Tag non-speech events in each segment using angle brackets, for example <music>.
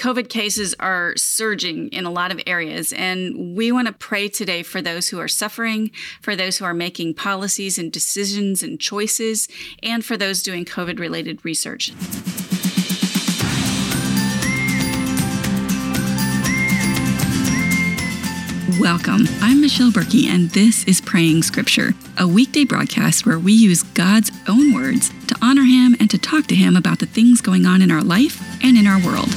COVID cases are surging in a lot of areas, and we want to pray today for those who are suffering, for those who are making policies and decisions and choices, and for those doing COVID related research. Welcome. I'm Michelle Berkey, and this is Praying Scripture, a weekday broadcast where we use God's own words to honor Him and to talk to Him about the things going on in our life and in our world.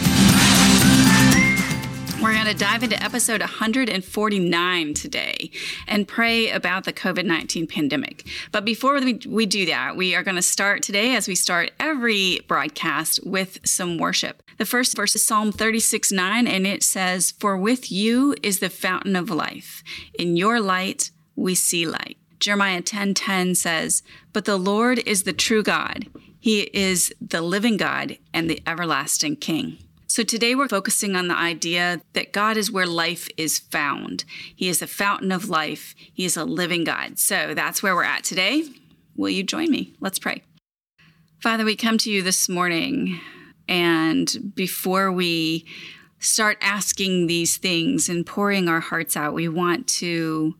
We're going to dive into episode 149 today and pray about the COVID 19 pandemic. But before we, do that, we are going to start today, as we start every broadcast, with some worship. The first verse is Psalm 36 9, and it says, For with you is the fountain of life. In your light, we see light. Jeremiah 10 10 says, But the Lord is the true God. He is the living God and the everlasting King. So today we're focusing on the idea that God is where life is found. He is a fountain of life. He is a living God. So that's where we're at today. Will you join me? Let's pray. Father, we come to you this morning, and before we start asking these things and pouring our hearts out, we want to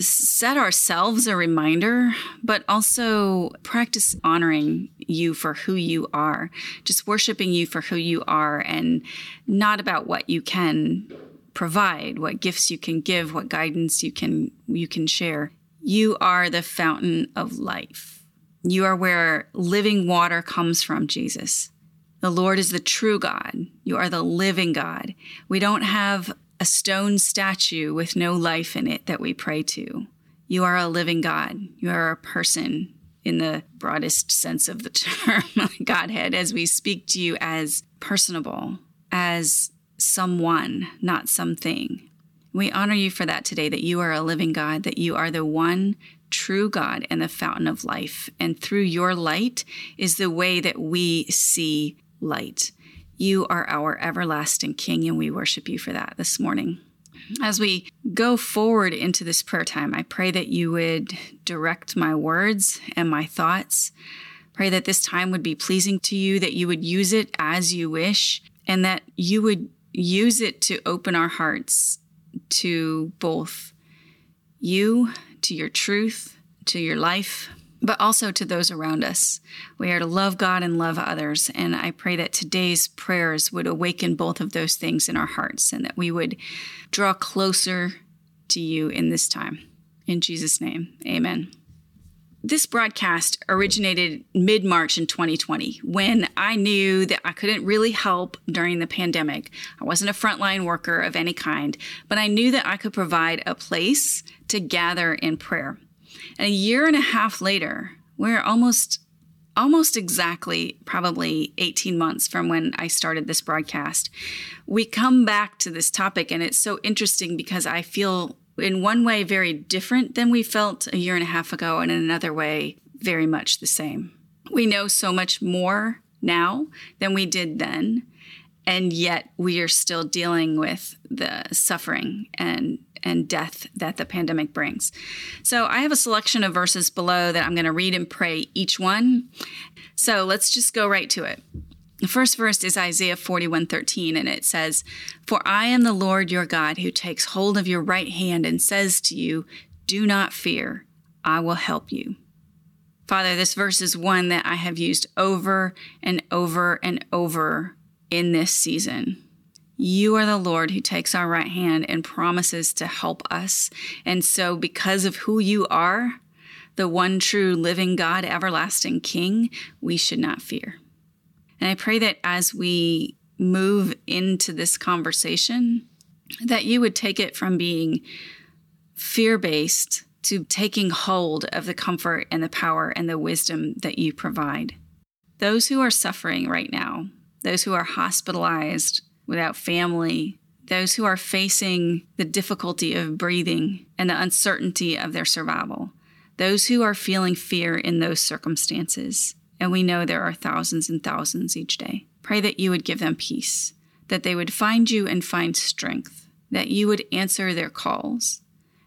set ourselves a reminder, but also practice honoring you for who you are, just worshiping you for who you are, and not about what you can provide, what gifts you can give, what guidance you can you can share. You are the fountain of life. You are where living water comes from, Jesus. The Lord is the true God. You are the living God. We don't have a stone statue with no life in it that we pray to. You are a living God. You are a person in the broadest sense of the <laughs> term, Godhead, as we speak to you as personable, as someone, not something. We honor you for that today, that you are a living God, that you are the one true God and the fountain of life. And through your light is the way that we see light. You are our everlasting King, and we worship you for that this morning. As we go forward into this prayer time, I pray that you would direct my words and my thoughts. Pray that this time would be pleasing to you, that you would use it as you wish, and that you would use it to open our hearts to both you, to your truth, to your life, but also to those around us. We are to love God and love others. And I pray that today's prayers would awaken both of those things in our hearts and that we would draw closer to you in this time. In Jesus' name, amen. This broadcast originated mid March in 2020 when I knew that I couldn't really help during the pandemic. I wasn't a frontline worker of any kind, but I knew that I could provide a place to gather in prayer. And a year and a half later, we're almost almost exactly probably 18 months from when I started this broadcast. We come back to this topic and it's so interesting because I feel in one way very different than we felt a year and a half ago and in another way very much the same. We know so much more now than we did then and yet we are still dealing with the suffering and and death that the pandemic brings. So I have a selection of verses below that I'm going to read and pray each one. So let's just go right to it. The first verse is Isaiah 41:13 and it says, "For I am the Lord your God who takes hold of your right hand and says to you, do not fear, I will help you." Father, this verse is one that I have used over and over and over in this season. You are the Lord who takes our right hand and promises to help us. And so, because of who you are, the one true living God, everlasting King, we should not fear. And I pray that as we move into this conversation, that you would take it from being fear based to taking hold of the comfort and the power and the wisdom that you provide. Those who are suffering right now, those who are hospitalized, without family, those who are facing the difficulty of breathing and the uncertainty of their survival, those who are feeling fear in those circumstances. And we know there are thousands and thousands each day. Pray that you would give them peace, that they would find you and find strength, that you would answer their calls,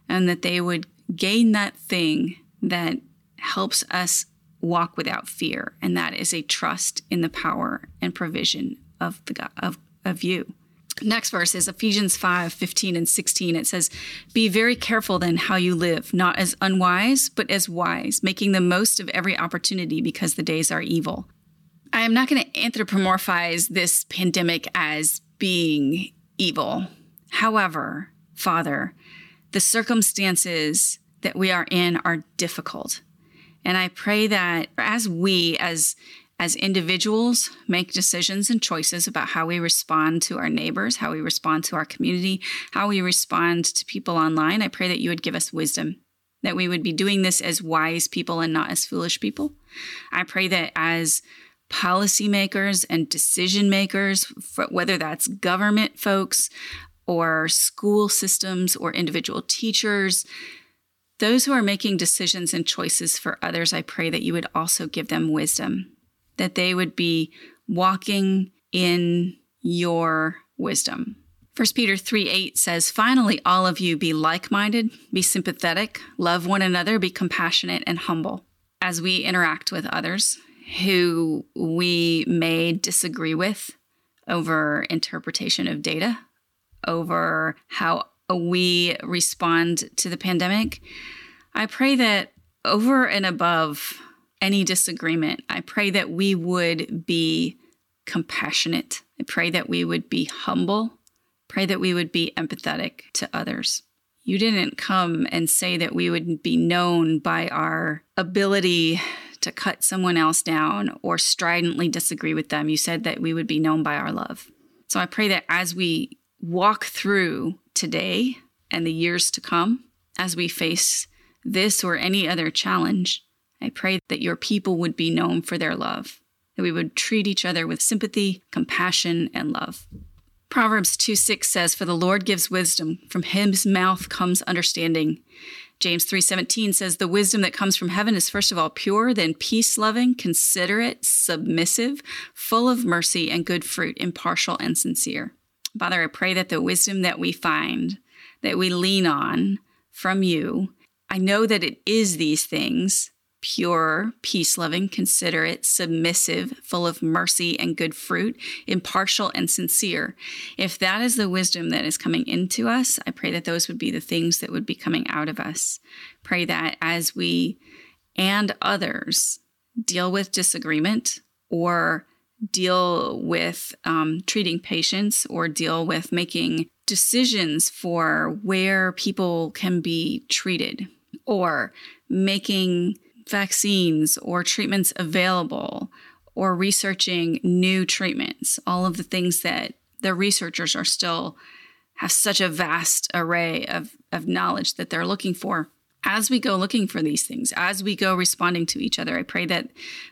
and that they would gain that thing that helps us walk without fear, and that is a trust in the power and provision of the God, of of you. Next verse is Ephesians 5 15 and 16. It says, Be very careful then how you live, not as unwise, but as wise, making the most of every opportunity because the days are evil. I am not going to anthropomorphize this pandemic as being evil. However, Father, the circumstances that we are in are difficult. And I pray that as we, as as individuals make decisions and choices about how we respond to our neighbors, how we respond to our community, how we respond to people online, I pray that you would give us wisdom, that we would be doing this as wise people and not as foolish people. I pray that as policymakers and decision makers, whether that's government folks or school systems or individual teachers, those who are making decisions and choices for others, I pray that you would also give them wisdom that they would be walking in your wisdom. 1 Peter 3 8 says, Finally, all of you be like minded, be sympathetic, love one another, be compassionate and humble as we interact with others who we may disagree with over interpretation of data, over how we respond to the pandemic. I pray that over and above any disagreement. I pray that we would be compassionate. I pray that we would be humble. Pray that we would be empathetic to others. You didn't come and say that we would be known by our ability to cut someone else down or stridently disagree with them. You said that we would be known by our love. So I pray that as we walk through today and the years to come, as we face this or any other challenge, I pray that your people would be known for their love, that we would treat each other with sympathy, compassion, and love. Proverbs 2 6 says, For the Lord gives wisdom, from his mouth comes understanding. James 3:17 says the wisdom that comes from heaven is first of all pure, then peace-loving, considerate, submissive, full of mercy and good fruit, impartial and sincere. Father, I pray that the wisdom that we find, that we lean on from you, I know that it is these things, pure, peace loving, considerate, submissive, full of mercy and good fruit, impartial and sincere. If that is the wisdom that is coming into us, I pray that those would be the things that would be coming out of us. Pray that as we and others deal with disagreement or deal with um, treating patients or deal with making decisions for where people can be treated or making vaccines or treatments available or researching new treatments, all of the things that the researchers are still have such a vast array of, of knowledge that they're looking for. As we go looking for these things, as we go responding to each other, I pray that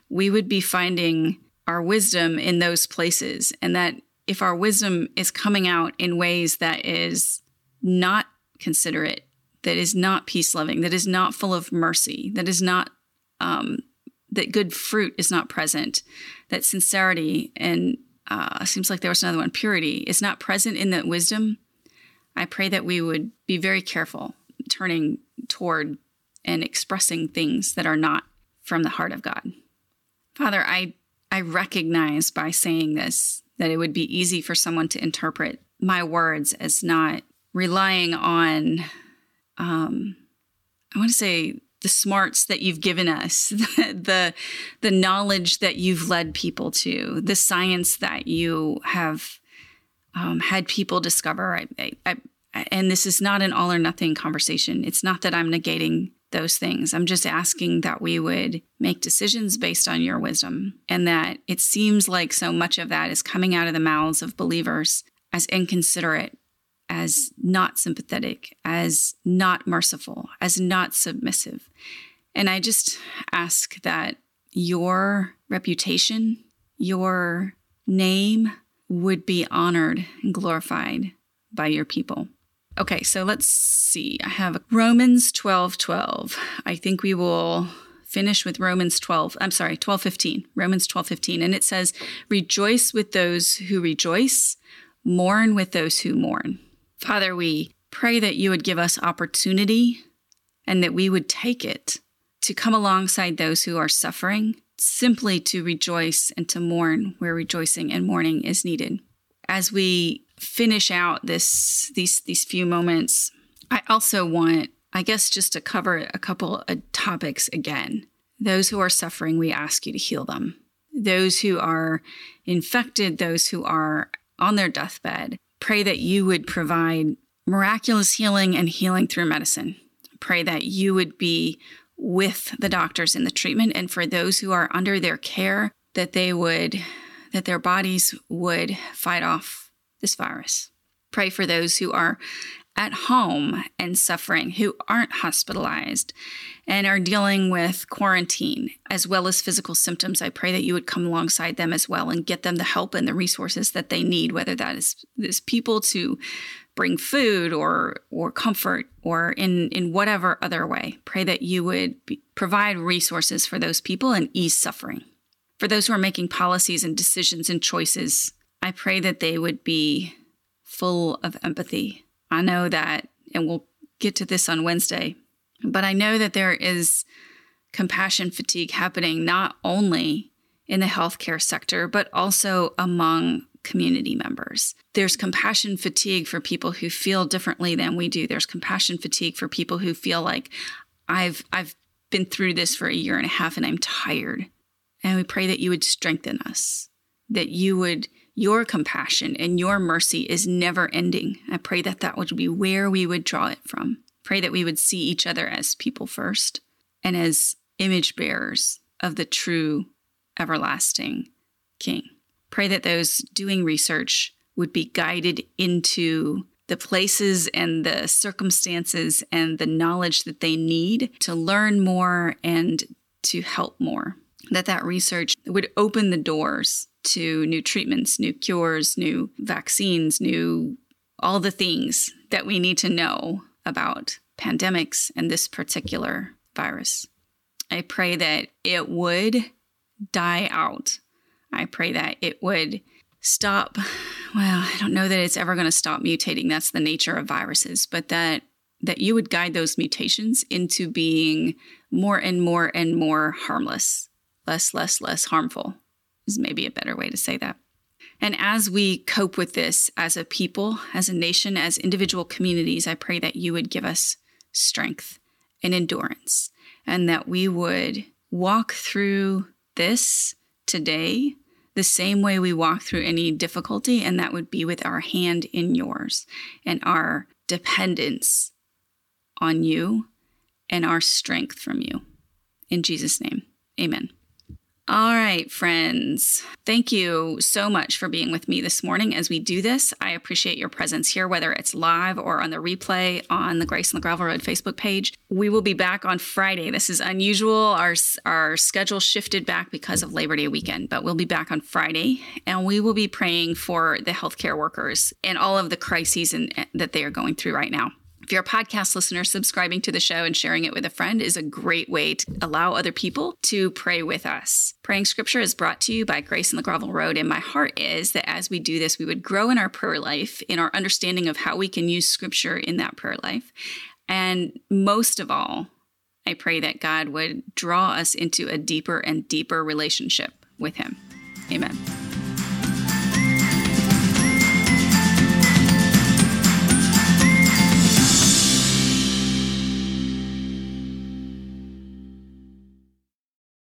we would be finding our wisdom in those places and that if our wisdom is coming out in ways that is not considerate, that is not peace loving, that is not full of mercy, that is not um, that good fruit is not present, that sincerity and uh, seems like there was another one, purity is not present in that wisdom. I pray that we would be very careful turning toward and expressing things that are not from the heart of God. Father, I I recognize by saying this that it would be easy for someone to interpret my words as not relying on um, I want to say the smarts that you've given us, <laughs> the the knowledge that you've led people to, the science that you have um, had people discover. I, I, I, and this is not an all or nothing conversation. It's not that I'm negating those things. I'm just asking that we would make decisions based on your wisdom, and that it seems like so much of that is coming out of the mouths of believers as inconsiderate as not sympathetic, as not merciful, as not submissive. And I just ask that your reputation, your name would be honored and glorified by your people. Okay, so let's see. I have Romans 12 12. I think we will finish with Romans 12. I'm sorry, 12 15. Romans 12 15. And it says, Rejoice with those who rejoice, mourn with those who mourn. Father, we pray that you would give us opportunity and that we would take it to come alongside those who are suffering, simply to rejoice and to mourn where rejoicing and mourning is needed. As we finish out this these these few moments, I also want, I guess, just to cover a couple of topics again. Those who are suffering, we ask you to heal them. Those who are infected, those who are on their deathbed, pray that you would provide miraculous healing and healing through medicine. Pray that you would be with the doctors in the treatment and for those who are under their care that they would that their bodies would fight off this virus. Pray for those who are at home and suffering, who aren't hospitalized and are dealing with quarantine as well as physical symptoms. I pray that you would come alongside them as well and get them the help and the resources that they need, whether that is, is people to bring food or or comfort or in in whatever other way. Pray that you would be, provide resources for those people and ease suffering. For those who are making policies and decisions and choices, I pray that they would be full of empathy. I know that, and we'll get to this on Wednesday, but I know that there is compassion fatigue happening not only in the healthcare sector, but also among community members. There's compassion fatigue for people who feel differently than we do. There's compassion fatigue for people who feel like I've I've been through this for a year and a half and I'm tired. And we pray that you would strengthen us, that you would, your compassion and your mercy is never ending. I pray that that would be where we would draw it from. Pray that we would see each other as people first and as image bearers of the true, everlasting King. Pray that those doing research would be guided into the places and the circumstances and the knowledge that they need to learn more and to help more that that research would open the doors to new treatments, new cures, new vaccines, new all the things that we need to know about pandemics and this particular virus. I pray that it would die out. I pray that it would stop. Well, I don't know that it's ever going to stop mutating. That's the nature of viruses, but that that you would guide those mutations into being more and more and more harmless less, less, less harmful, is maybe a better way to say that. And as we cope with this as a people, as a nation, as individual communities, I pray that you would give us strength and endurance and that we would walk through this today the same way we walk through any difficulty, and that would be with our hand in yours and our dependence on you and our strength from you. In Jesus' name, amen. All right, friends. Thank you so much for being with me this morning as we do this. I appreciate your presence here, whether it's live or on the replay on the Grace on the Gravel Road Facebook page. We will be back on Friday. This is unusual. Our, our schedule shifted back because of Labor Day weekend, but we'll be back on Friday and we will be praying for the healthcare workers and all of the crises in, that they are going through right now. If you're a podcast listener, subscribing to the show and sharing it with a friend is a great way to allow other people to pray with us. Praying scripture is brought to you by Grace on the Gravel Road. And my heart is that as we do this, we would grow in our prayer life, in our understanding of how we can use scripture in that prayer life. And most of all, I pray that God would draw us into a deeper and deeper relationship with Him. Amen.